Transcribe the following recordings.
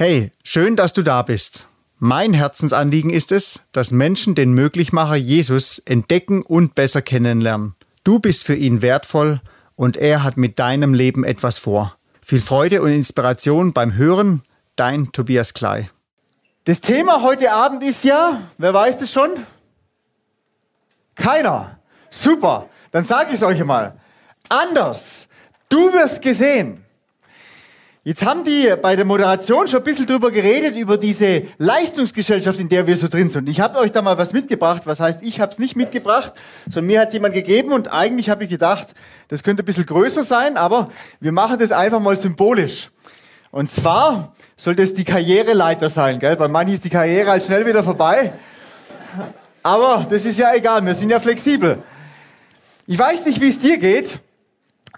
Hey, schön, dass du da bist. Mein Herzensanliegen ist es, dass Menschen den Möglichmacher Jesus entdecken und besser kennenlernen. Du bist für ihn wertvoll und er hat mit deinem Leben etwas vor. Viel Freude und Inspiration beim Hören, dein Tobias Klei. Das Thema heute Abend ist ja, wer weiß es schon? Keiner. Super. Dann sage ich es euch mal. Anders. Du wirst gesehen. Jetzt haben die bei der Moderation schon ein bisschen drüber geredet, über diese Leistungsgesellschaft, in der wir so drin sind. Ich habe euch da mal was mitgebracht. Was heißt, ich habe es nicht mitgebracht, sondern mir hat es jemand gegeben und eigentlich habe ich gedacht, das könnte ein bisschen größer sein, aber wir machen das einfach mal symbolisch. Und zwar soll das die Karriereleiter sein, gell? Bei manchen ist die Karriere halt schnell wieder vorbei. Aber das ist ja egal, wir sind ja flexibel. Ich weiß nicht, wie es dir geht,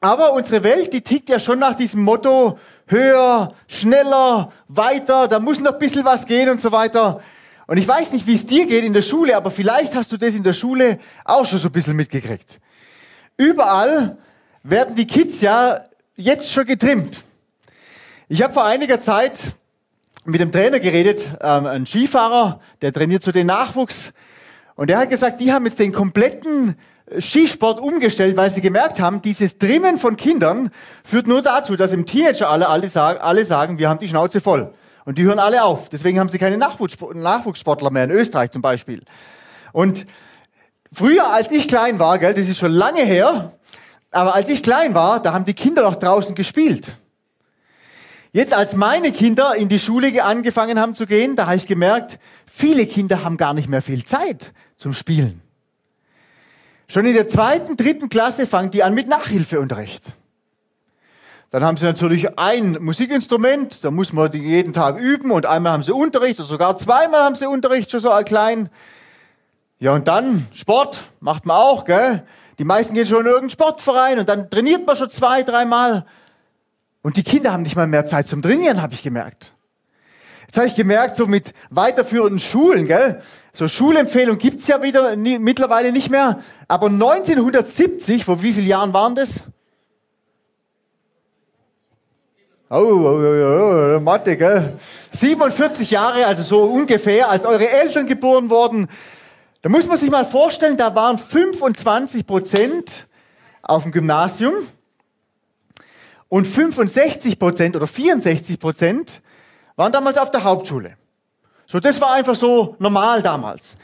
aber unsere Welt, die tickt ja schon nach diesem Motto, höher, schneller, weiter, da muss noch ein bisschen was gehen und so weiter. Und ich weiß nicht, wie es dir geht in der Schule, aber vielleicht hast du das in der Schule auch schon so ein bisschen mitgekriegt. Überall werden die Kids ja jetzt schon getrimmt. Ich habe vor einiger Zeit mit dem Trainer geredet, ähm, ein Skifahrer, der trainiert so den Nachwuchs. Und der hat gesagt, die haben jetzt den kompletten Skisport umgestellt, weil sie gemerkt haben, dieses Trimmen von Kindern führt nur dazu, dass im Teenager alle, alle, sagen, alle sagen, wir haben die Schnauze voll. Und die hören alle auf. Deswegen haben sie keine Nachwuchssportler mehr in Österreich zum Beispiel. Und früher, als ich klein war, gell, das ist schon lange her, aber als ich klein war, da haben die Kinder noch draußen gespielt. Jetzt, als meine Kinder in die Schule angefangen haben zu gehen, da habe ich gemerkt, viele Kinder haben gar nicht mehr viel Zeit zum Spielen. Schon in der zweiten, dritten Klasse fangen die an mit Nachhilfeunterricht. Dann haben sie natürlich ein Musikinstrument, da muss man jeden Tag üben und einmal haben sie Unterricht oder sogar zweimal haben sie Unterricht, schon so klein. Ja, und dann Sport macht man auch, gell? Die meisten gehen schon in irgendeinen Sportverein und dann trainiert man schon zwei, dreimal. Und die Kinder haben nicht mal mehr Zeit zum Trainieren, habe ich gemerkt. Jetzt habe ich gemerkt, so mit weiterführenden Schulen, gell? So Schulempfehlung gibt's ja wieder nie, mittlerweile nicht mehr. Aber 1970, vor wie vielen Jahren waren das? Oh, oh, oh, oh, Mathe, gell? 47 Jahre, also so ungefähr, als eure Eltern geboren wurden. Da muss man sich mal vorstellen, da waren 25 Prozent auf dem Gymnasium und 65 Prozent oder 64 Prozent waren damals auf der Hauptschule. So, das war einfach so normal damals.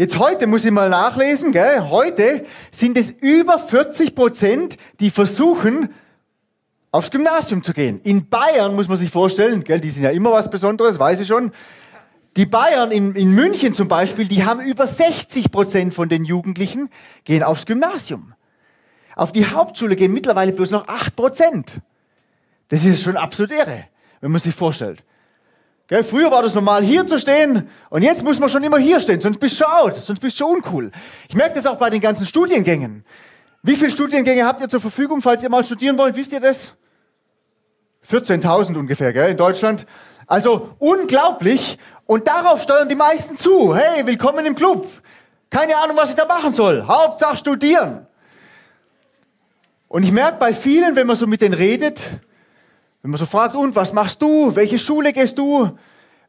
Jetzt heute muss ich mal nachlesen, gell? Heute sind es über 40 Prozent, die versuchen, aufs Gymnasium zu gehen. In Bayern muss man sich vorstellen, gell? Die sind ja immer was Besonderes, weiß ich schon. Die Bayern in, in München zum Beispiel, die haben über 60 Prozent von den Jugendlichen gehen aufs Gymnasium. Auf die Hauptschule gehen mittlerweile bloß noch 8 Prozent. Das ist schon absolut irre, wenn man sich vorstellt. Gell, früher war das normal, hier zu stehen und jetzt muss man schon immer hier stehen, sonst bist du out, sonst bist du uncool. Ich merke das auch bei den ganzen Studiengängen. Wie viele Studiengänge habt ihr zur Verfügung, falls ihr mal studieren wollt? Wisst ihr das? 14.000 ungefähr, gell, in Deutschland. Also unglaublich. Und darauf steuern die meisten zu. Hey, willkommen im Club. Keine Ahnung, was ich da machen soll. Hauptsache studieren. Und ich merke bei vielen, wenn man so mit denen redet, wenn man so fragt, und was machst du? Welche Schule gehst du?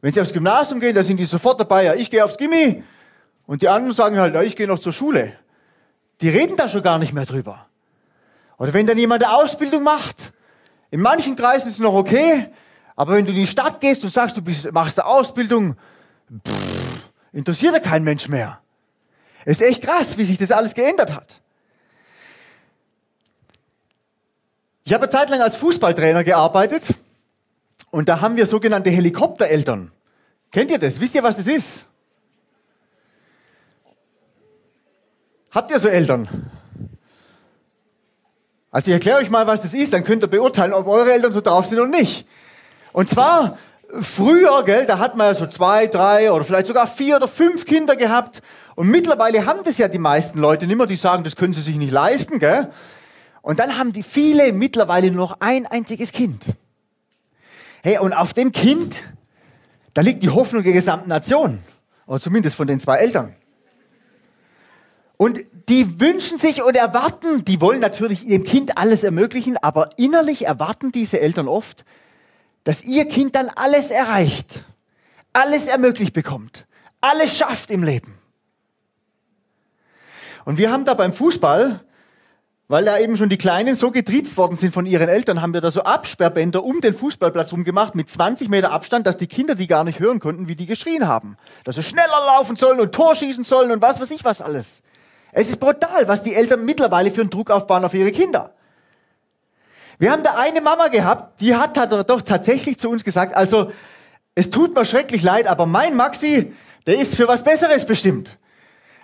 Wenn sie aufs Gymnasium gehen, da sind die sofort dabei, ja, ich gehe aufs Gimmi. Und die anderen sagen halt, ja, ich gehe noch zur Schule. Die reden da schon gar nicht mehr drüber. Oder wenn dann jemand eine Ausbildung macht, in manchen Kreisen ist es noch okay, aber wenn du in die Stadt gehst und sagst, du bist, machst eine Ausbildung, pff, interessiert da kein Mensch mehr. Es ist echt krass, wie sich das alles geändert hat. Ich habe eine Zeit lang als Fußballtrainer gearbeitet und da haben wir sogenannte Helikoptereltern. Kennt ihr das? Wisst ihr, was das ist? Habt ihr so Eltern? Also ich erkläre euch mal, was das ist, dann könnt ihr beurteilen, ob eure Eltern so drauf sind oder nicht. Und zwar früher, gell, da hat man ja so zwei, drei oder vielleicht sogar vier oder fünf Kinder gehabt. Und mittlerweile haben das ja die meisten Leute nicht mehr, die sagen, das können sie sich nicht leisten, gell. Und dann haben die viele mittlerweile nur noch ein einziges Kind. Hey, und auf dem Kind, da liegt die Hoffnung der gesamten Nation. Oder zumindest von den zwei Eltern. Und die wünschen sich und erwarten, die wollen natürlich ihrem Kind alles ermöglichen, aber innerlich erwarten diese Eltern oft, dass ihr Kind dann alles erreicht, alles ermöglicht bekommt, alles schafft im Leben. Und wir haben da beim Fußball, weil da eben schon die Kleinen so getriezt worden sind von ihren Eltern, haben wir da so Absperrbänder um den Fußballplatz rumgemacht mit 20 Meter Abstand, dass die Kinder die gar nicht hören konnten, wie die geschrien haben. Dass sie schneller laufen sollen und Tor schießen sollen und was weiß ich was alles. Es ist brutal, was die Eltern mittlerweile für einen Druck aufbauen auf ihre Kinder. Wir haben da eine Mama gehabt, die hat, hat doch tatsächlich zu uns gesagt, also es tut mir schrecklich leid, aber mein Maxi, der ist für was Besseres bestimmt.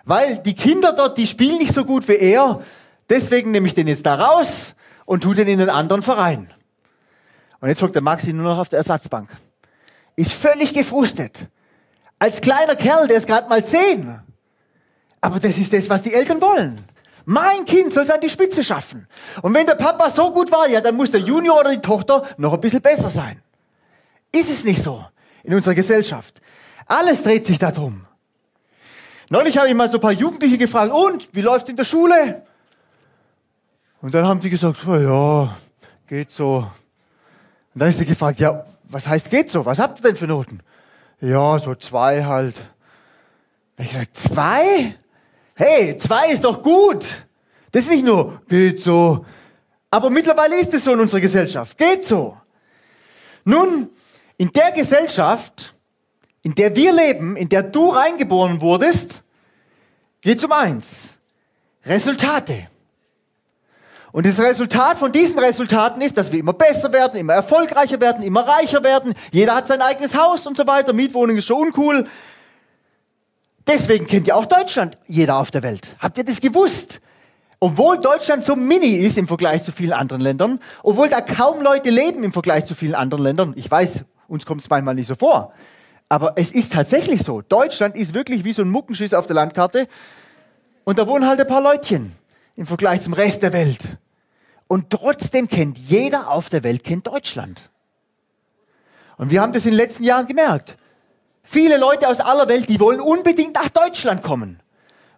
Weil die Kinder dort, die spielen nicht so gut wie er, deswegen nehme ich den jetzt da raus und tue den in einen anderen Verein. Und jetzt hockt der Maxi nur noch auf der Ersatzbank. Ist völlig gefrustet. Als kleiner Kerl, der ist gerade mal zehn. Aber das ist das, was die Eltern wollen. Mein Kind soll es an die Spitze schaffen. Und wenn der Papa so gut war, ja, dann muss der Junior oder die Tochter noch ein bisschen besser sein. Ist es nicht so in unserer Gesellschaft? Alles dreht sich darum. Neulich habe ich mal so ein paar Jugendliche gefragt, und, wie läuft in der Schule? Und dann haben die gesagt, oh ja, geht so. Und dann ist sie gefragt, ja, was heißt geht so? Was habt ihr denn für Noten? Ja, so zwei halt. Habe ich gesagt, zwei? Hey, zwei ist doch gut. Das ist nicht nur, geht so. Aber mittlerweile ist es so in unserer Gesellschaft. Geht so. Nun, in der Gesellschaft, in der wir leben, in der du reingeboren wurdest, geht es um eins. Resultate. Und das Resultat von diesen Resultaten ist, dass wir immer besser werden, immer erfolgreicher werden, immer reicher werden. Jeder hat sein eigenes Haus und so weiter. Mietwohnung ist schon uncool. Deswegen kennt ihr auch Deutschland, jeder auf der Welt. Habt ihr das gewusst? Obwohl Deutschland so mini ist im Vergleich zu vielen anderen Ländern, obwohl da kaum Leute leben im Vergleich zu vielen anderen Ländern, ich weiß, uns kommt es manchmal nicht so vor, aber es ist tatsächlich so. Deutschland ist wirklich wie so ein Muckenschiss auf der Landkarte und da wohnen halt ein paar Leutchen im Vergleich zum Rest der Welt. Und trotzdem kennt jeder auf der Welt kennt Deutschland. Und wir haben das in den letzten Jahren gemerkt. Viele Leute aus aller Welt, die wollen unbedingt nach Deutschland kommen.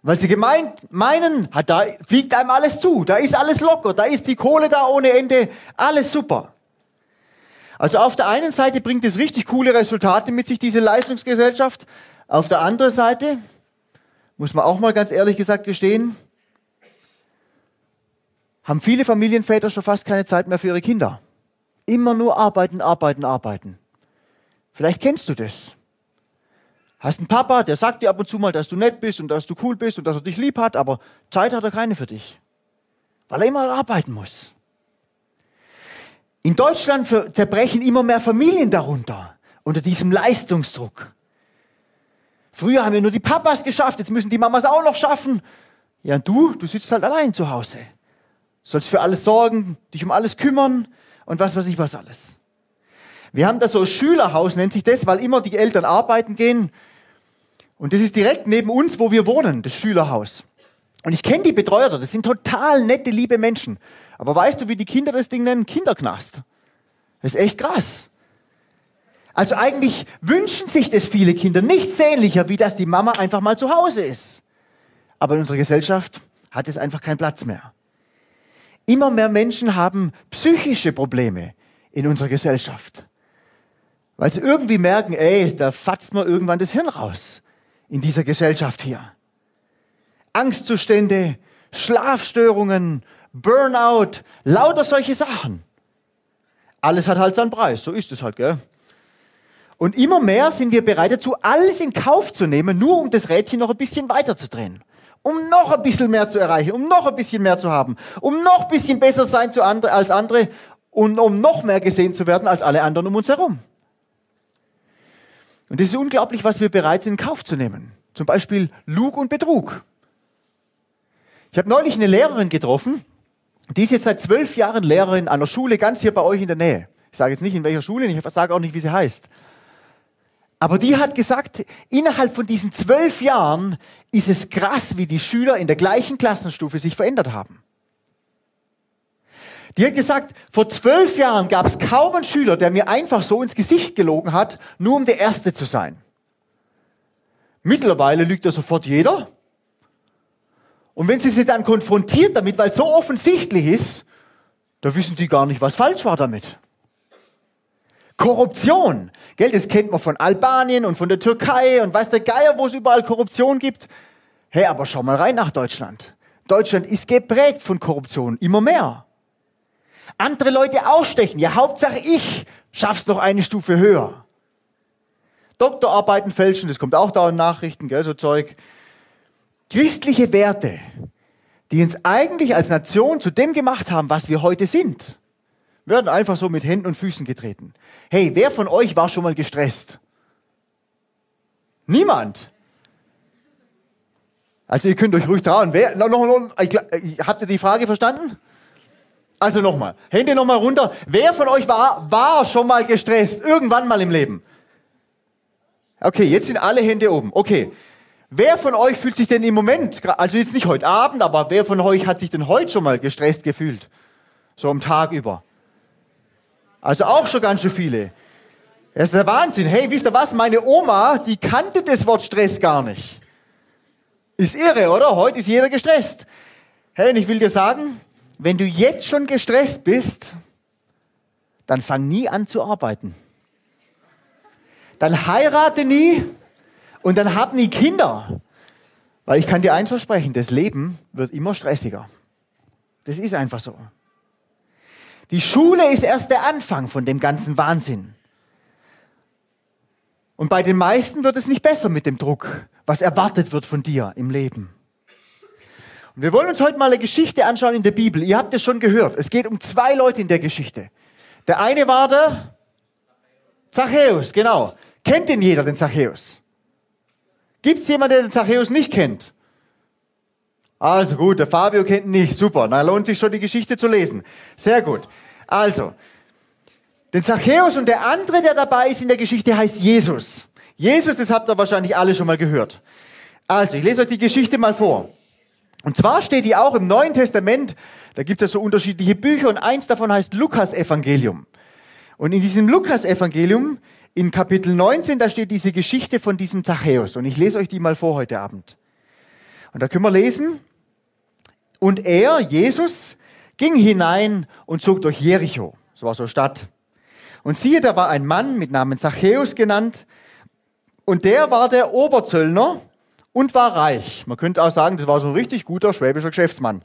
Weil sie gemeint meinen, da fliegt einem alles zu, da ist alles locker, da ist die Kohle da ohne Ende, alles super. Also auf der einen Seite bringt es richtig coole Resultate mit sich, diese Leistungsgesellschaft. Auf der anderen Seite, muss man auch mal ganz ehrlich gesagt gestehen, haben viele Familienväter schon fast keine Zeit mehr für ihre Kinder. Immer nur arbeiten, arbeiten, arbeiten. Vielleicht kennst du das. Hast einen Papa, der sagt dir ab und zu mal, dass du nett bist und dass du cool bist und dass er dich lieb hat, aber Zeit hat er keine für dich, weil er immer arbeiten muss. In Deutschland zerbrechen immer mehr Familien darunter, unter diesem Leistungsdruck. Früher haben wir nur die Papas geschafft, jetzt müssen die Mamas auch noch schaffen. Ja, und du, du sitzt halt allein zu Hause. Sollst für alles sorgen, dich um alles kümmern und was weiß ich was alles. Wir haben da so ein Schülerhaus, nennt sich das, weil immer die Eltern arbeiten gehen und das ist direkt neben uns, wo wir wohnen, das Schülerhaus. Und ich kenne die Betreuer da, das sind total nette, liebe Menschen. Aber weißt du, wie die Kinder das Ding nennen? Kinderknast. Das ist echt krass. Also eigentlich wünschen sich das viele Kinder nichts sehnlicher, wie dass die Mama einfach mal zu Hause ist. Aber in unserer Gesellschaft hat es einfach keinen Platz mehr. Immer mehr Menschen haben psychische Probleme in unserer Gesellschaft. Weil sie irgendwie merken, ey, da fatzt man irgendwann das Hirn raus in dieser Gesellschaft hier. Angstzustände, Schlafstörungen, Burnout, lauter solche Sachen. Alles hat halt seinen Preis, so ist es halt, gell? Und immer mehr sind wir bereit dazu, alles in Kauf zu nehmen, nur um das Rädchen noch ein bisschen weiter zu drehen. Um noch ein bisschen mehr zu erreichen, um noch ein bisschen mehr zu haben, um noch ein bisschen besser sein zu andre, als andere und um noch mehr gesehen zu werden als alle anderen um uns herum. Und es ist unglaublich, was wir bereit sind, in Kauf zu nehmen. Zum Beispiel Lug und Betrug. Ich habe neulich eine Lehrerin getroffen, die ist jetzt seit zwölf Jahren Lehrerin an einer Schule ganz hier bei euch in der Nähe. Ich sage jetzt nicht in welcher Schule, ich sage auch nicht, wie sie heißt. Aber die hat gesagt, innerhalb von diesen zwölf Jahren ist es krass, wie die Schüler in der gleichen Klassenstufe sich verändert haben. Die hat gesagt, vor zwölf Jahren gab es kaum einen Schüler, der mir einfach so ins Gesicht gelogen hat, nur um der Erste zu sein. Mittlerweile lügt ja sofort jeder. Und wenn sie sich dann konfrontiert damit, weil es so offensichtlich ist, da wissen die gar nicht, was falsch war damit. Korruption. Gell, das kennt man von Albanien und von der Türkei und weiß der Geier, wo es überall Korruption gibt. Hey, aber schau mal rein nach Deutschland. Deutschland ist geprägt von Korruption, immer mehr. Andere Leute ausstechen. Ja, Hauptsache ich schaff's noch eine Stufe höher. Doktorarbeiten fälschen, das kommt auch da in Nachrichten, gell, so Zeug. Christliche Werte, die uns eigentlich als Nation zu dem gemacht haben, was wir heute sind, werden einfach so mit Händen und Füßen getreten. Hey, wer von euch war schon mal gestresst? Niemand. Also ihr könnt euch ruhig trauen. Wer, noch, noch, noch, habt ihr die Frage verstanden? Also nochmal, Hände nochmal runter. Wer von euch war, war schon mal gestresst? Irgendwann mal im Leben? Okay, jetzt sind alle Hände oben. Okay. Wer von euch fühlt sich denn im Moment, also jetzt nicht heute Abend, aber wer von euch hat sich denn heute schon mal gestresst gefühlt? So am Tag über. Also auch schon ganz schön viele. Das ist der Wahnsinn. Hey, wisst ihr was? Meine Oma, die kannte das Wort Stress gar nicht. Ist irre, oder? Heute ist jeder gestresst. Hey, und ich will dir sagen, wenn du jetzt schon gestresst bist, dann fang nie an zu arbeiten. Dann heirate nie und dann hab nie Kinder. Weil ich kann dir eins versprechen, das Leben wird immer stressiger. Das ist einfach so. Die Schule ist erst der Anfang von dem ganzen Wahnsinn. Und bei den meisten wird es nicht besser mit dem Druck, was erwartet wird von dir im Leben. Und wir wollen uns heute mal eine Geschichte anschauen in der Bibel. Ihr habt es schon gehört. Es geht um zwei Leute in der Geschichte. Der eine war der Zachäus, genau. Kennt den jeder, den Zachäus? Gibt es jemanden, der den Zachäus nicht kennt? Also gut, der Fabio kennt ihn nicht. Super, na lohnt sich schon die Geschichte zu lesen. Sehr gut. Also, den Zachäus und der andere, der dabei ist in der Geschichte, heißt Jesus. Jesus, das habt ihr wahrscheinlich alle schon mal gehört. Also, ich lese euch die Geschichte mal vor. Und zwar steht die auch im Neuen Testament, da gibt es ja so unterschiedliche Bücher und eins davon heißt Lukas-Evangelium. Und in diesem Lukas-Evangelium, in Kapitel 19, da steht diese Geschichte von diesem Zachäus. Und ich lese euch die mal vor heute Abend. Und da können wir lesen, und er, Jesus, ging hinein und zog durch Jericho. So war so Stadt. Und siehe, da war ein Mann mit Namen Zachäus genannt, und der war der Oberzöllner und war reich. Man könnte auch sagen, das war so ein richtig guter schwäbischer Geschäftsmann.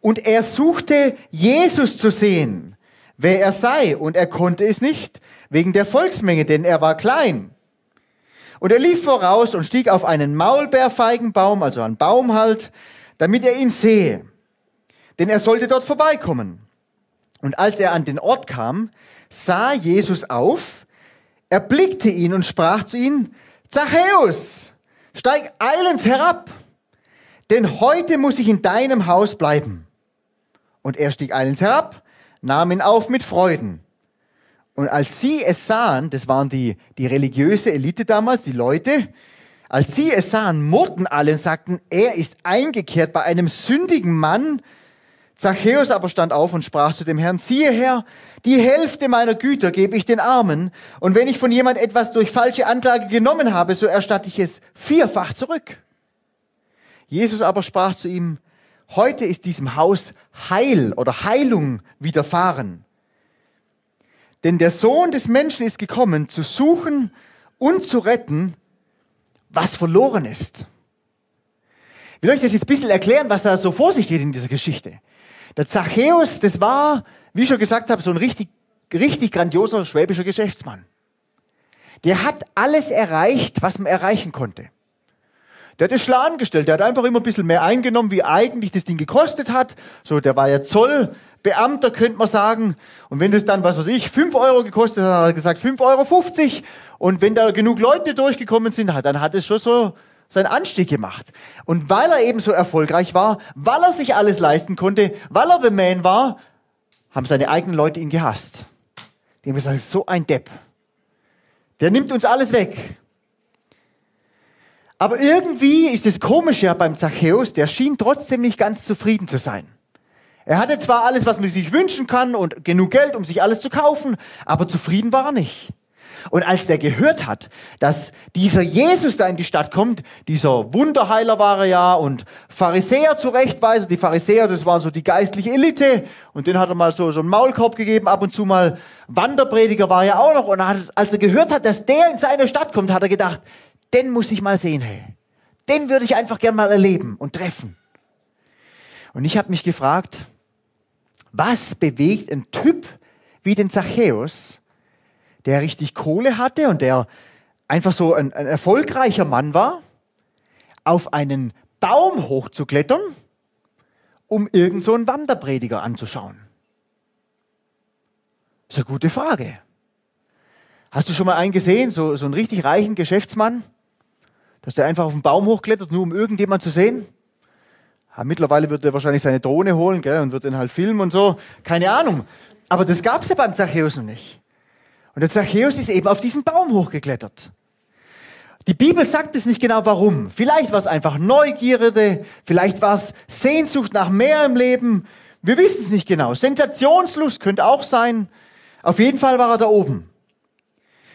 Und er suchte Jesus zu sehen, wer er sei, und er konnte es nicht, wegen der Volksmenge, denn er war klein. Und er lief voraus und stieg auf einen Maulbeerfeigenbaum, also einen Baum halt, damit er ihn sehe. Denn er sollte dort vorbeikommen. Und als er an den Ort kam, sah Jesus auf, erblickte ihn und sprach zu ihm, Zachäus, steig eilends herab, denn heute muss ich in deinem Haus bleiben. Und er stieg eilends herab, nahm ihn auf mit Freuden. Und als sie es sahen, das waren die, die religiöse Elite damals, die Leute, als sie es sahen, murrten alle und sagten, er ist eingekehrt bei einem sündigen Mann, Zachäus aber stand auf und sprach zu dem Herrn, siehe Herr, die Hälfte meiner Güter gebe ich den Armen, und wenn ich von jemand etwas durch falsche Anklage genommen habe, so erstatte ich es vierfach zurück. Jesus aber sprach zu ihm, heute ist diesem Haus Heil oder Heilung widerfahren. Denn der Sohn des Menschen ist gekommen, zu suchen und zu retten, was verloren ist. Ich will euch das jetzt ein bisschen erklären, was da so vor sich geht in dieser Geschichte. Der Zachäus, das war, wie ich schon gesagt habe, so ein richtig, richtig grandioser schwäbischer Geschäftsmann. Der hat alles erreicht, was man erreichen konnte. Der hat das Schlagen gestellt, der hat einfach immer ein bisschen mehr eingenommen, wie eigentlich das Ding gekostet hat. So, der war ja Zollbeamter, könnte man sagen. Und wenn das dann, was weiß ich, 5 Euro gekostet hat, hat er gesagt 5,50 Euro. Und wenn da genug Leute durchgekommen sind, dann hat es schon so seinen Anstieg gemacht. Und weil er eben so erfolgreich war, weil er sich alles leisten konnte, weil er the man war, haben seine eigenen Leute ihn gehasst. Die haben gesagt, so ein Depp. Der nimmt uns alles weg. Aber irgendwie ist es komisch ja beim Zachäus, der schien trotzdem nicht ganz zufrieden zu sein. Er hatte zwar alles, was man sich wünschen kann und genug Geld, um sich alles zu kaufen, aber zufrieden war er nicht. Und als der gehört hat, dass dieser Jesus da in die Stadt kommt, dieser Wunderheiler war er ja und Pharisäer zurechtweise, die Pharisäer, das waren so die geistliche Elite und den hat er mal so, so einen Maulkorb gegeben, ab und zu mal Wanderprediger war er auch noch und als er gehört hat, dass der in seine Stadt kommt, hat er gedacht, den muss ich mal sehen, hey. Den würde ich einfach gern mal erleben und treffen. Und ich habe mich gefragt, was bewegt ein Typ wie den Zachäus, der richtig Kohle hatte und der einfach so ein, ein erfolgreicher Mann war, auf einen Baum hochzuklettern, um irgend so einen Wanderprediger anzuschauen? Das ist eine gute Frage. Hast du schon mal einen gesehen, so, so einen richtig reichen Geschäftsmann, dass der einfach auf den Baum hochklettert, nur um irgendjemand zu sehen? Ja, mittlerweile wird er wahrscheinlich seine Drohne holen gell, und wird den halt filmen und so. Keine Ahnung. Aber das gab es ja beim Zachäus noch nicht. Und der Zachäus ist eben auf diesen Baum hochgeklettert. Die Bibel sagt es nicht genau warum. Vielleicht war es einfach Neugierde, vielleicht war es Sehnsucht nach mehr im Leben. Wir wissen es nicht genau. Sensationslust könnte auch sein. Auf jeden Fall war er da oben.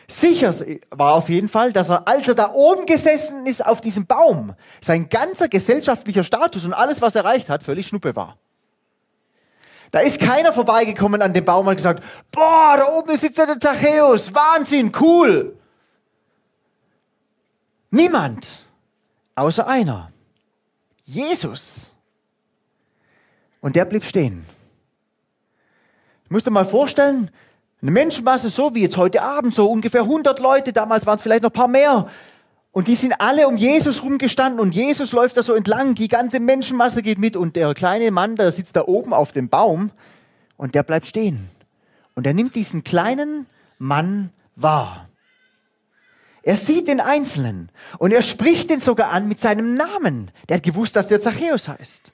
Sicher war auf jeden Fall, dass er, als er da oben gesessen ist auf diesem Baum, sein ganzer gesellschaftlicher Status und alles, was er erreicht hat, völlig schnuppe war. Da ist keiner vorbeigekommen an dem Baum und hat gesagt, boah, da oben sitzt der Zachäus, Wahnsinn, cool. Niemand, außer einer, Jesus. Und der blieb stehen. Ich musste mal vorstellen, eine Menschenmasse, so wie jetzt heute Abend, so ungefähr 100 Leute, damals waren es vielleicht noch ein paar mehr. Und die sind alle um Jesus rumgestanden und Jesus läuft da so entlang, die ganze Menschenmasse geht mit und der kleine Mann, der sitzt da oben auf dem Baum und der bleibt stehen. Und er nimmt diesen kleinen Mann wahr. Er sieht den Einzelnen und er spricht den sogar an mit seinem Namen. Der hat gewusst, dass der Zachäus heißt.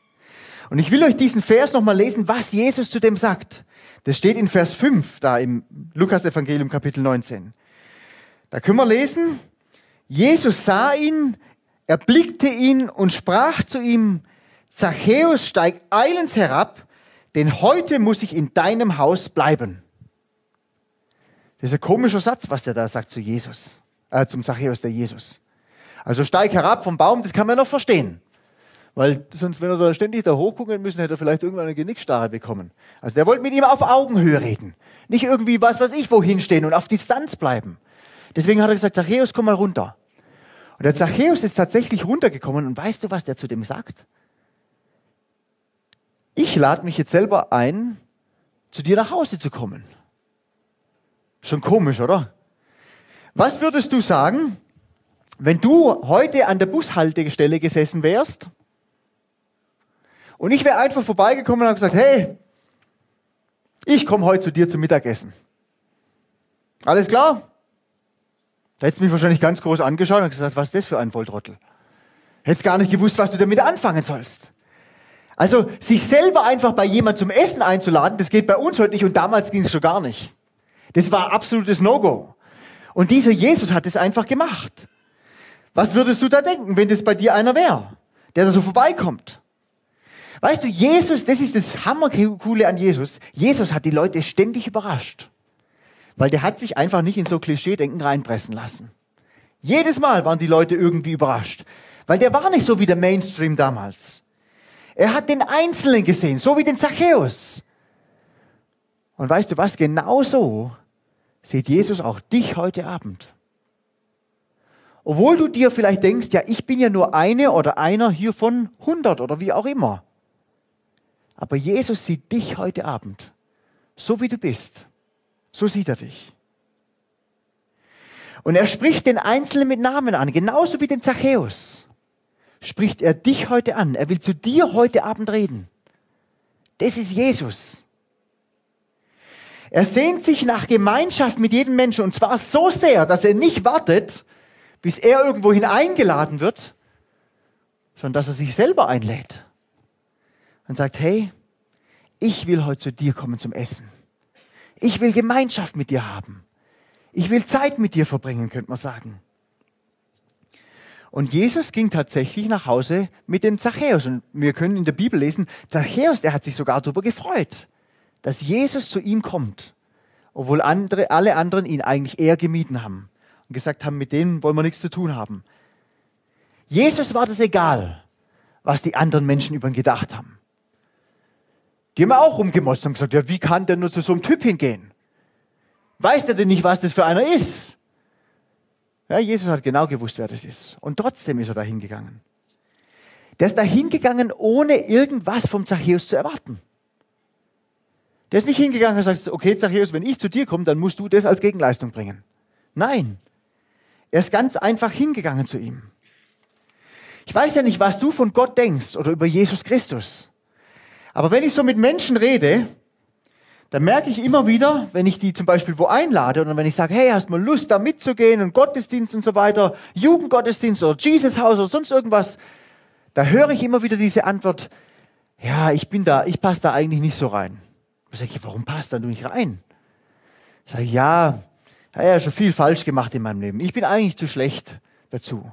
Und ich will euch diesen Vers nochmal lesen, was Jesus zu dem sagt. Das steht in Vers 5 da im Lukas-Evangelium Kapitel 19. Da können wir lesen, Jesus sah ihn, erblickte ihn und sprach zu ihm, Zachäus, steig eilends herab, denn heute muss ich in deinem Haus bleiben. Das ist ein komischer Satz, was der da sagt zu Jesus, äh, zum Zachäus, der Jesus. Also steig herab vom Baum, das kann man noch verstehen. Weil sonst, wenn er da ständig da hochgucken müssen, hätte er vielleicht irgendwann eine Genickstarre bekommen. Also der wollte mit ihm auf Augenhöhe reden. Nicht irgendwie was, was ich wohin stehen und auf Distanz bleiben. Deswegen hat er gesagt, Zachäus, komm mal runter. Und der Zachäus ist tatsächlich runtergekommen und weißt du, was der zu dem sagt? Ich lade mich jetzt selber ein, zu dir nach Hause zu kommen. Schon komisch, oder? Was würdest du sagen, wenn du heute an der Bushaltestelle gesessen wärst und ich wäre einfach vorbeigekommen und habe gesagt, hey, ich komme heute zu dir zum Mittagessen. Alles klar? Da hättest du mich wahrscheinlich ganz groß angeschaut und gesagt, was ist das für ein Volltrottel? Hättest gar nicht gewusst, was du damit anfangen sollst. Also, sich selber einfach bei jemand zum Essen einzuladen, das geht bei uns heute nicht und damals ging es schon gar nicht. Das war absolutes No-Go. Und dieser Jesus hat es einfach gemacht. Was würdest du da denken, wenn das bei dir einer wäre, der da so vorbeikommt? Weißt du, Jesus, das ist das Hammercoole an Jesus. Jesus hat die Leute ständig überrascht. Weil der hat sich einfach nicht in so Klischee-Denken reinpressen lassen. Jedes Mal waren die Leute irgendwie überrascht. Weil der war nicht so wie der Mainstream damals. Er hat den Einzelnen gesehen, so wie den Zachäus. Und weißt du was? Genauso sieht Jesus auch dich heute Abend. Obwohl du dir vielleicht denkst, ja, ich bin ja nur eine oder einer hier von 100 oder wie auch immer. Aber Jesus sieht dich heute Abend, so wie du bist. So sieht er dich. Und er spricht den Einzelnen mit Namen an, genauso wie den Zachäus. Spricht er dich heute an. Er will zu dir heute Abend reden. Das ist Jesus. Er sehnt sich nach Gemeinschaft mit jedem Menschen und zwar so sehr, dass er nicht wartet, bis er irgendwohin eingeladen wird, sondern dass er sich selber einlädt und sagt, hey, ich will heute zu dir kommen zum Essen. Ich will Gemeinschaft mit dir haben. Ich will Zeit mit dir verbringen, könnte man sagen. Und Jesus ging tatsächlich nach Hause mit dem Zachäus. Und wir können in der Bibel lesen, Zachäus, der hat sich sogar darüber gefreut, dass Jesus zu ihm kommt obwohl andere, alle anderen ihn eigentlich eher gemieden haben und gesagt haben, mit denen wollen wir nichts zu tun haben. Jesus war das egal, was die anderen Menschen über ihn gedacht haben. Die haben auch rumgemotzt und gesagt, ja, wie kann der nur zu so einem Typ hingehen? Weiß der denn nicht, was das für einer ist? Ja, Jesus hat genau gewusst, wer das ist. Und trotzdem ist er da hingegangen. Der ist da hingegangen, ohne irgendwas vom Zachäus zu erwarten. Der ist nicht hingegangen und sagt, okay, Zachäus, wenn ich zu dir komme, dann musst du das als Gegenleistung bringen. Nein. Er ist ganz einfach hingegangen zu ihm. Ich weiß ja nicht, was du von Gott denkst oder über Jesus Christus. Aber wenn ich so mit Menschen rede, dann merke ich immer wieder, wenn ich die zum Beispiel wo einlade oder wenn ich sage, hey, hast du mal Lust, da mitzugehen und Gottesdienst und so weiter, Jugendgottesdienst oder Jesus Haus oder sonst irgendwas, da höre ich immer wieder diese Antwort, ja, ich bin da, ich passe da eigentlich nicht so rein. Da sage ich, warum passt da du nicht rein? Ich sage, ja, ich habe ja schon viel falsch gemacht in meinem Leben. Ich bin eigentlich zu schlecht dazu.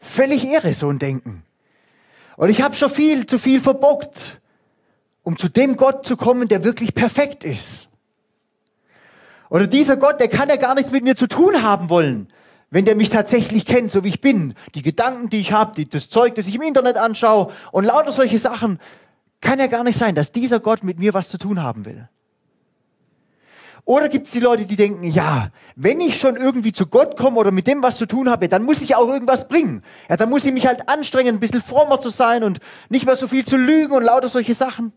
Völlig irre, so ein Denken. Und ich habe schon viel zu viel verbockt, um zu dem Gott zu kommen, der wirklich perfekt ist. Oder dieser Gott, der kann ja gar nichts mit mir zu tun haben wollen, wenn der mich tatsächlich kennt, so wie ich bin. Die Gedanken, die ich habe, das Zeug, das ich im Internet anschaue und lauter solche Sachen, kann ja gar nicht sein, dass dieser Gott mit mir was zu tun haben will. Oder gibt es die Leute, die denken, ja, wenn ich schon irgendwie zu Gott komme oder mit dem was zu tun habe, dann muss ich auch irgendwas bringen. Ja, dann muss ich mich halt anstrengen, ein bisschen frommer zu sein und nicht mehr so viel zu lügen und lauter solche Sachen.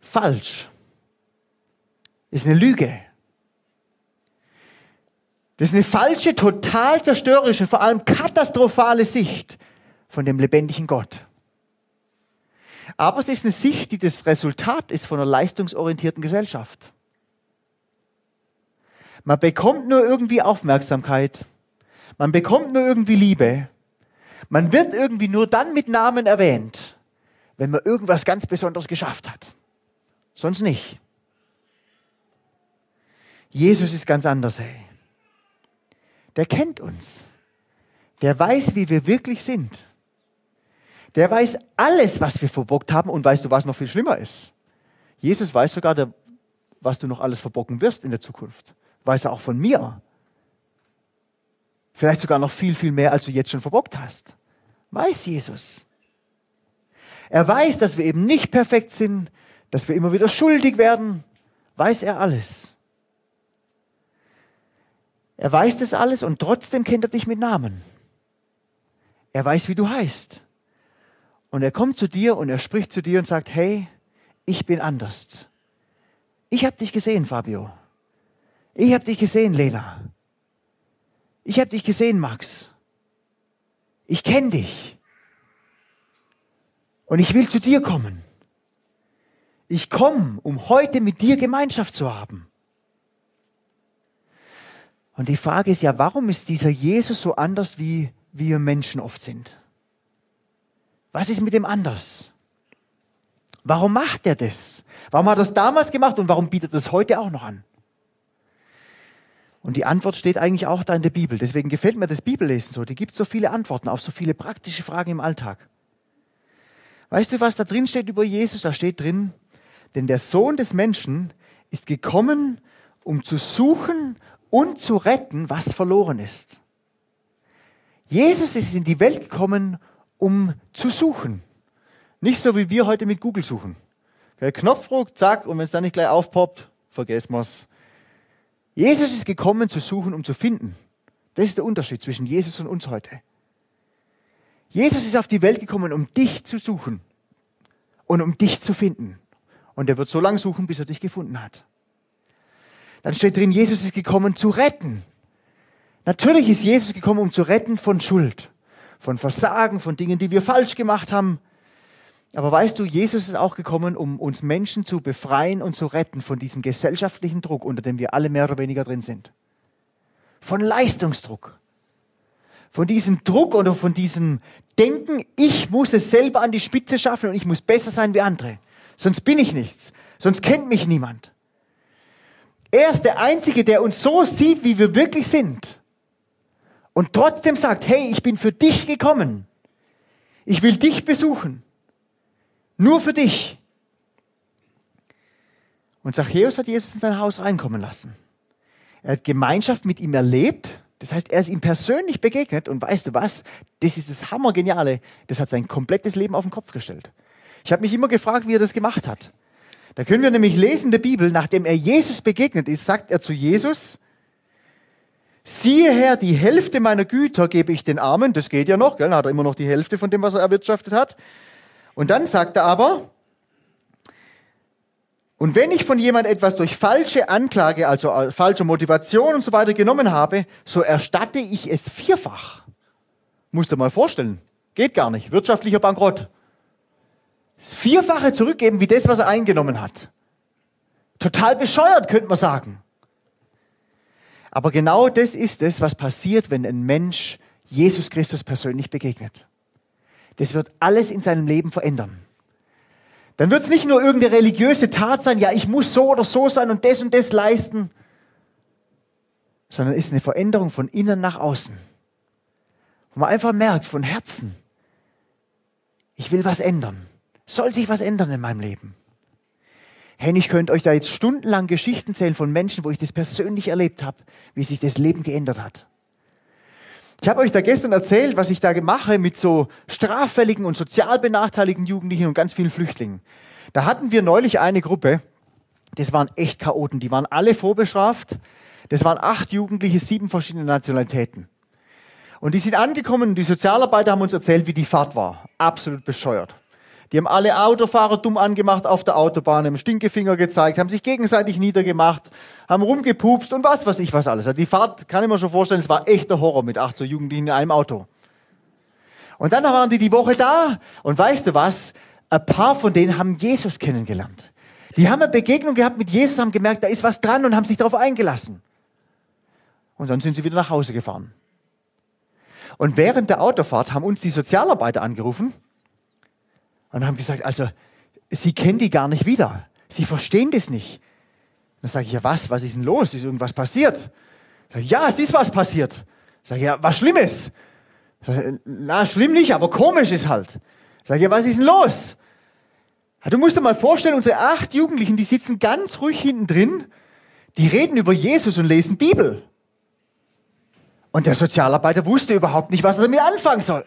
Falsch. Ist eine Lüge. Das ist eine falsche, total zerstörerische, vor allem katastrophale Sicht von dem lebendigen Gott. Aber es ist eine Sicht, die das Resultat ist von einer leistungsorientierten Gesellschaft. Man bekommt nur irgendwie Aufmerksamkeit. Man bekommt nur irgendwie Liebe. Man wird irgendwie nur dann mit Namen erwähnt, wenn man irgendwas ganz Besonderes geschafft hat. Sonst nicht. Jesus ist ganz anders, ey. Der kennt uns. Der weiß, wie wir wirklich sind. Der weiß alles, was wir verbockt haben und weißt du, was noch viel schlimmer ist? Jesus weiß sogar, der, was du noch alles verbocken wirst in der Zukunft. Weiß er auch von mir. Vielleicht sogar noch viel, viel mehr, als du jetzt schon verbockt hast. Weiß Jesus. Er weiß, dass wir eben nicht perfekt sind, dass wir immer wieder schuldig werden. Weiß er alles. Er weiß das alles und trotzdem kennt er dich mit Namen. Er weiß, wie du heißt. Und er kommt zu dir und er spricht zu dir und sagt, hey, ich bin anders. Ich habe dich gesehen, Fabio. Ich habe dich gesehen, Lena. Ich habe dich gesehen, Max. Ich kenne dich. Und ich will zu dir kommen. Ich komme, um heute mit dir Gemeinschaft zu haben. Und die Frage ist ja, warum ist dieser Jesus so anders, wie wir Menschen oft sind? Was ist mit dem anders? Warum macht er das? Warum hat er das damals gemacht und warum bietet er das heute auch noch an? Und die Antwort steht eigentlich auch da in der Bibel. Deswegen gefällt mir das Bibellesen so. Die gibt so viele Antworten auf so viele praktische Fragen im Alltag. Weißt du, was da drin steht über Jesus? Da steht drin, denn der Sohn des Menschen ist gekommen, um zu suchen und zu retten, was verloren ist. Jesus ist in die Welt gekommen, um zu suchen. Nicht so wie wir heute mit Google suchen. Der Knopfdruck, zack, und wenn es dann nicht gleich aufpoppt, vergessen wir es. Jesus ist gekommen zu suchen, um zu finden. Das ist der Unterschied zwischen Jesus und uns heute. Jesus ist auf die Welt gekommen, um dich zu suchen und um dich zu finden. Und er wird so lange suchen, bis er dich gefunden hat. Dann steht drin, Jesus ist gekommen zu retten. Natürlich ist Jesus gekommen, um zu retten von Schuld von Versagen, von Dingen, die wir falsch gemacht haben. Aber weißt du, Jesus ist auch gekommen, um uns Menschen zu befreien und zu retten von diesem gesellschaftlichen Druck, unter dem wir alle mehr oder weniger drin sind. Von Leistungsdruck. Von diesem Druck oder von diesem Denken, ich muss es selber an die Spitze schaffen und ich muss besser sein wie andere. Sonst bin ich nichts. Sonst kennt mich niemand. Er ist der Einzige, der uns so sieht, wie wir wirklich sind und trotzdem sagt, hey, ich bin für dich gekommen. Ich will dich besuchen. Nur für dich. Und Zachäus hat Jesus in sein Haus reinkommen lassen. Er hat Gemeinschaft mit ihm erlebt. Das heißt, er ist ihm persönlich begegnet. Und weißt du was? Das ist das Hammergeniale. Das hat sein komplettes Leben auf den Kopf gestellt. Ich habe mich immer gefragt, wie er das gemacht hat. Da können wir nämlich lesen in der Bibel, nachdem er Jesus begegnet ist, sagt er zu Jesus, siehe her, die Hälfte meiner Güter gebe ich den Armen. Das geht ja noch, gell? Dann hat er immer noch die Hälfte von dem, was er erwirtschaftet hat. Und dann sagt er aber, und wenn ich von jemand etwas durch falsche Anklage, also äh, falsche Motivation und so weiter genommen habe, so erstatte ich es vierfach. Musst du mal vorstellen. Geht gar nicht. Wirtschaftlicher Bankrott. Das Vierfache zurückgeben wie das, was er eingenommen hat. Total bescheuert, könnte man sagen. Aber genau das ist es, was passiert, wenn ein Mensch Jesus Christus persönlich begegnet. Das wird alles in seinem Leben verändern dann wird es nicht nur irgendeine religiöse Tat sein, ja, ich muss so oder so sein und das und das leisten, sondern ist eine Veränderung von innen nach außen. Wo man einfach merkt, von Herzen, ich will was ändern. Soll sich was ändern in meinem Leben? Hey, ich könnte euch da jetzt stundenlang Geschichten zählen von Menschen, wo ich das persönlich erlebt habe, wie sich das Leben geändert hat. Ich habe euch da gestern erzählt, was ich da mache mit so straffälligen und sozial benachteiligten Jugendlichen und ganz vielen Flüchtlingen. Da hatten wir neulich eine Gruppe, das waren echt Chaoten, die waren alle vorbestraft. Das waren acht Jugendliche, sieben verschiedene Nationalitäten. Und die sind angekommen die Sozialarbeiter haben uns erzählt, wie die Fahrt war. Absolut bescheuert. Die haben alle Autofahrer dumm angemacht auf der Autobahn, haben Stinkefinger gezeigt, haben sich gegenseitig niedergemacht, haben rumgepupst und was weiß ich was alles. Also die Fahrt kann ich mir schon vorstellen, es war echter Horror mit acht so Jugendlichen in einem Auto. Und dann waren die die Woche da und weißt du was? Ein paar von denen haben Jesus kennengelernt. Die haben eine Begegnung gehabt mit Jesus, haben gemerkt, da ist was dran und haben sich darauf eingelassen. Und dann sind sie wieder nach Hause gefahren. Und während der Autofahrt haben uns die Sozialarbeiter angerufen und haben gesagt, also, sie kennen die gar nicht wieder. Sie verstehen das nicht. Dann sage ich, ja was, was ist denn los? Ist irgendwas passiert? Sag ich, ja, es ist was passiert. Sag ich, ja, was Schlimmes? Sag na, schlimm nicht, aber komisch ist halt. Sag ich, ja, was ist denn los? Du musst dir mal vorstellen, unsere acht Jugendlichen, die sitzen ganz ruhig hinten drin, die reden über Jesus und lesen Bibel. Und der Sozialarbeiter wusste überhaupt nicht, was er damit anfangen soll.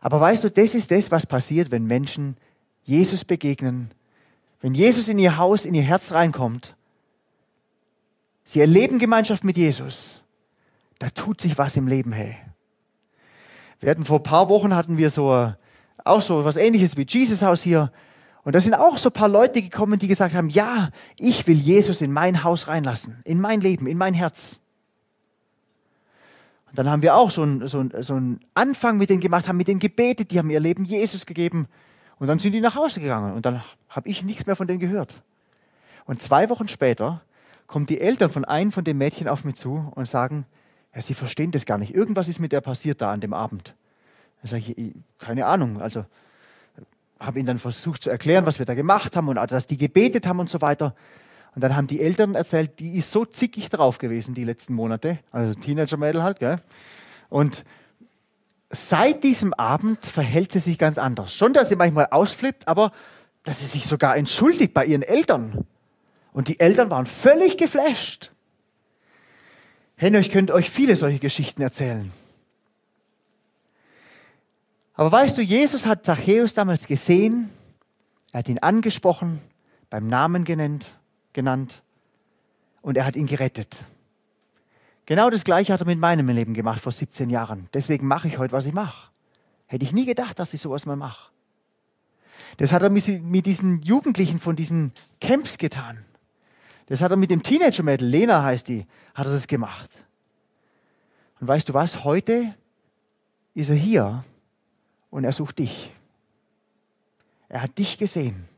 Aber weißt du, das ist das, was passiert, wenn Menschen Jesus begegnen, wenn Jesus in ihr Haus, in ihr Herz reinkommt. Sie erleben Gemeinschaft mit Jesus. Da tut sich was im Leben, hey. Wir hatten vor ein paar Wochen hatten wir so auch so was ähnliches wie Jesus Haus hier. Und da sind auch so ein paar Leute gekommen, die gesagt haben, ja, ich will Jesus in mein Haus reinlassen, in mein Leben, in mein Herz dann haben wir auch so einen, so, so einen Anfang mit denen gemacht, haben mit denen gebetet, die haben ihr Leben Jesus gegeben. Und dann sind die nach Hause gegangen und dann habe ich nichts mehr von denen gehört. Und zwei Wochen später kommen die Eltern von einem von den Mädchen auf mich zu und sagen, ja, sie verstehen das gar nicht. Irgendwas ist mit der passiert da an dem Abend. Dann sage ich, keine Ahnung. Also habe ihnen dann versucht zu erklären, was wir da gemacht haben und dass die gebetet haben und so weiter. Und dann haben die Eltern erzählt, die ist so zickig drauf gewesen die letzten Monate, also Teenager-Mädel halt, gell? Und seit diesem Abend verhält sie sich ganz anders. Schon, dass sie manchmal ausflippt, aber dass sie sich sogar entschuldigt bei ihren Eltern. Und die Eltern waren völlig geflasht. Henry, ich könnte euch viele solche Geschichten erzählen. Aber weißt du, Jesus hat Zachäus damals gesehen, er hat ihn angesprochen, beim Namen genannt genannt und er hat ihn gerettet. Genau das Gleiche hat er mit meinem Leben gemacht vor 17 Jahren. Deswegen mache ich heute, was ich mache. Hätte ich nie gedacht, dass ich sowas mal mache. Das hat er mit diesen Jugendlichen von diesen Camps getan. Das hat er mit dem Teenager-Mädel, Lena heißt die, hat er das gemacht. Und weißt du was? Heute ist er hier und er sucht dich. Er hat dich gesehen.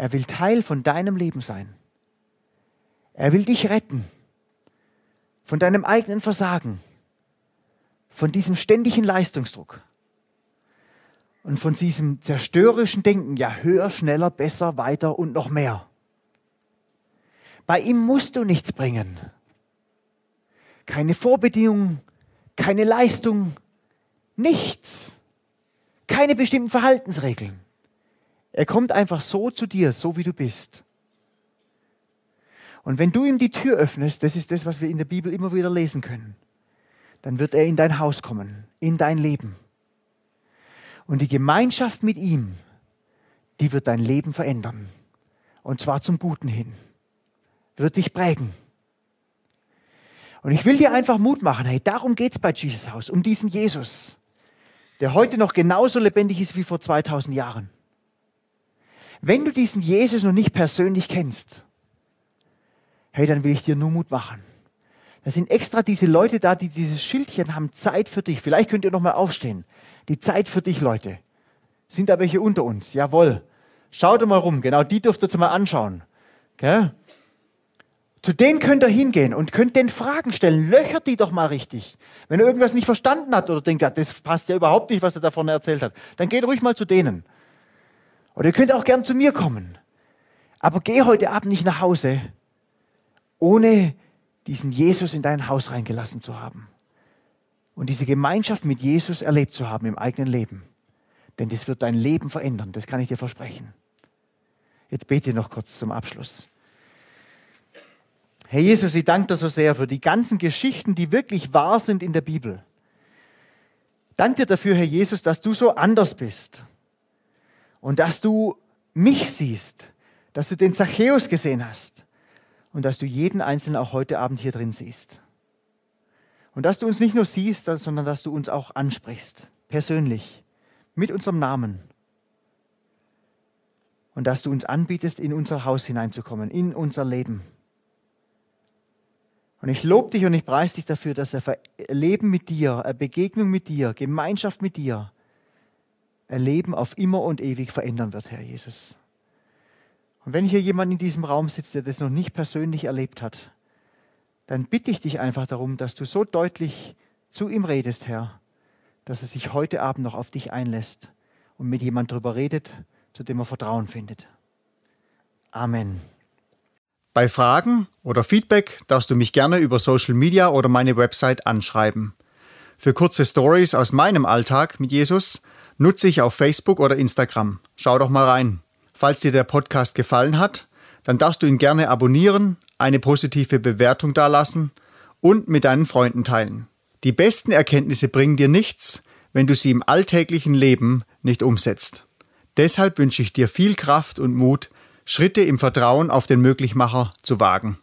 Er will Teil von deinem Leben sein. Er will dich retten von deinem eigenen Versagen, von diesem ständigen Leistungsdruck und von diesem zerstörerischen Denken, ja höher, schneller, besser, weiter und noch mehr. Bei ihm musst du nichts bringen. Keine Vorbedingungen, keine Leistung, nichts. Keine bestimmten Verhaltensregeln. Er kommt einfach so zu dir, so wie du bist. Und wenn du ihm die Tür öffnest, das ist das, was wir in der Bibel immer wieder lesen können, dann wird er in dein Haus kommen, in dein Leben. Und die Gemeinschaft mit ihm, die wird dein Leben verändern. Und zwar zum Guten hin. Wird dich prägen. Und ich will dir einfach Mut machen, hey, darum geht es bei Jesus Haus, um diesen Jesus, der heute noch genauso lebendig ist wie vor 2000 Jahren. Wenn du diesen Jesus noch nicht persönlich kennst, hey, dann will ich dir nur Mut machen. Da sind extra diese Leute da, die dieses Schildchen haben, Zeit für dich. Vielleicht könnt ihr noch mal aufstehen. Die Zeit für dich, Leute. Sind da welche unter uns? Jawohl. Schaut mal rum. Genau, die dürft ihr jetzt mal anschauen. Gell? Zu denen könnt ihr hingehen und könnt den Fragen stellen. Löchert die doch mal richtig. Wenn er irgendwas nicht verstanden hat oder denkt, das passt ja überhaupt nicht, was er da vorne erzählt hat, dann geht ruhig mal zu denen. Oder ihr könnt auch gern zu mir kommen. Aber geh heute Abend nicht nach Hause, ohne diesen Jesus in dein Haus reingelassen zu haben. Und diese Gemeinschaft mit Jesus erlebt zu haben im eigenen Leben. Denn das wird dein Leben verändern, das kann ich dir versprechen. Jetzt bete noch kurz zum Abschluss. Herr Jesus, ich danke dir so sehr für die ganzen Geschichten, die wirklich wahr sind in der Bibel. Danke dir dafür, Herr Jesus, dass du so anders bist und dass du mich siehst, dass du den Zachäus gesehen hast und dass du jeden Einzelnen auch heute Abend hier drin siehst. Und dass du uns nicht nur siehst, sondern dass du uns auch ansprichst, persönlich, mit unserem Namen. Und dass du uns anbietest, in unser Haus hineinzukommen, in unser Leben. Und ich lobe dich und ich preise dich dafür, dass er Leben mit dir, eine Begegnung mit dir, Gemeinschaft mit dir, ein Leben auf immer und ewig verändern wird, Herr Jesus. Und wenn hier jemand in diesem Raum sitzt, der das noch nicht persönlich erlebt hat, dann bitte ich dich einfach darum, dass du so deutlich zu ihm redest, Herr, dass er sich heute Abend noch auf dich einlässt und mit jemand darüber redet, zu dem er Vertrauen findet. Amen. Bei Fragen oder Feedback darfst du mich gerne über Social Media oder meine Website anschreiben. Für kurze Stories aus meinem Alltag mit Jesus nutze ich auf Facebook oder Instagram. Schau doch mal rein. Falls dir der Podcast gefallen hat, dann darfst du ihn gerne abonnieren, eine positive Bewertung dalassen und mit deinen Freunden teilen. Die besten Erkenntnisse bringen dir nichts, wenn du sie im alltäglichen Leben nicht umsetzt. Deshalb wünsche ich dir viel Kraft und Mut, Schritte im Vertrauen auf den Möglichmacher zu wagen.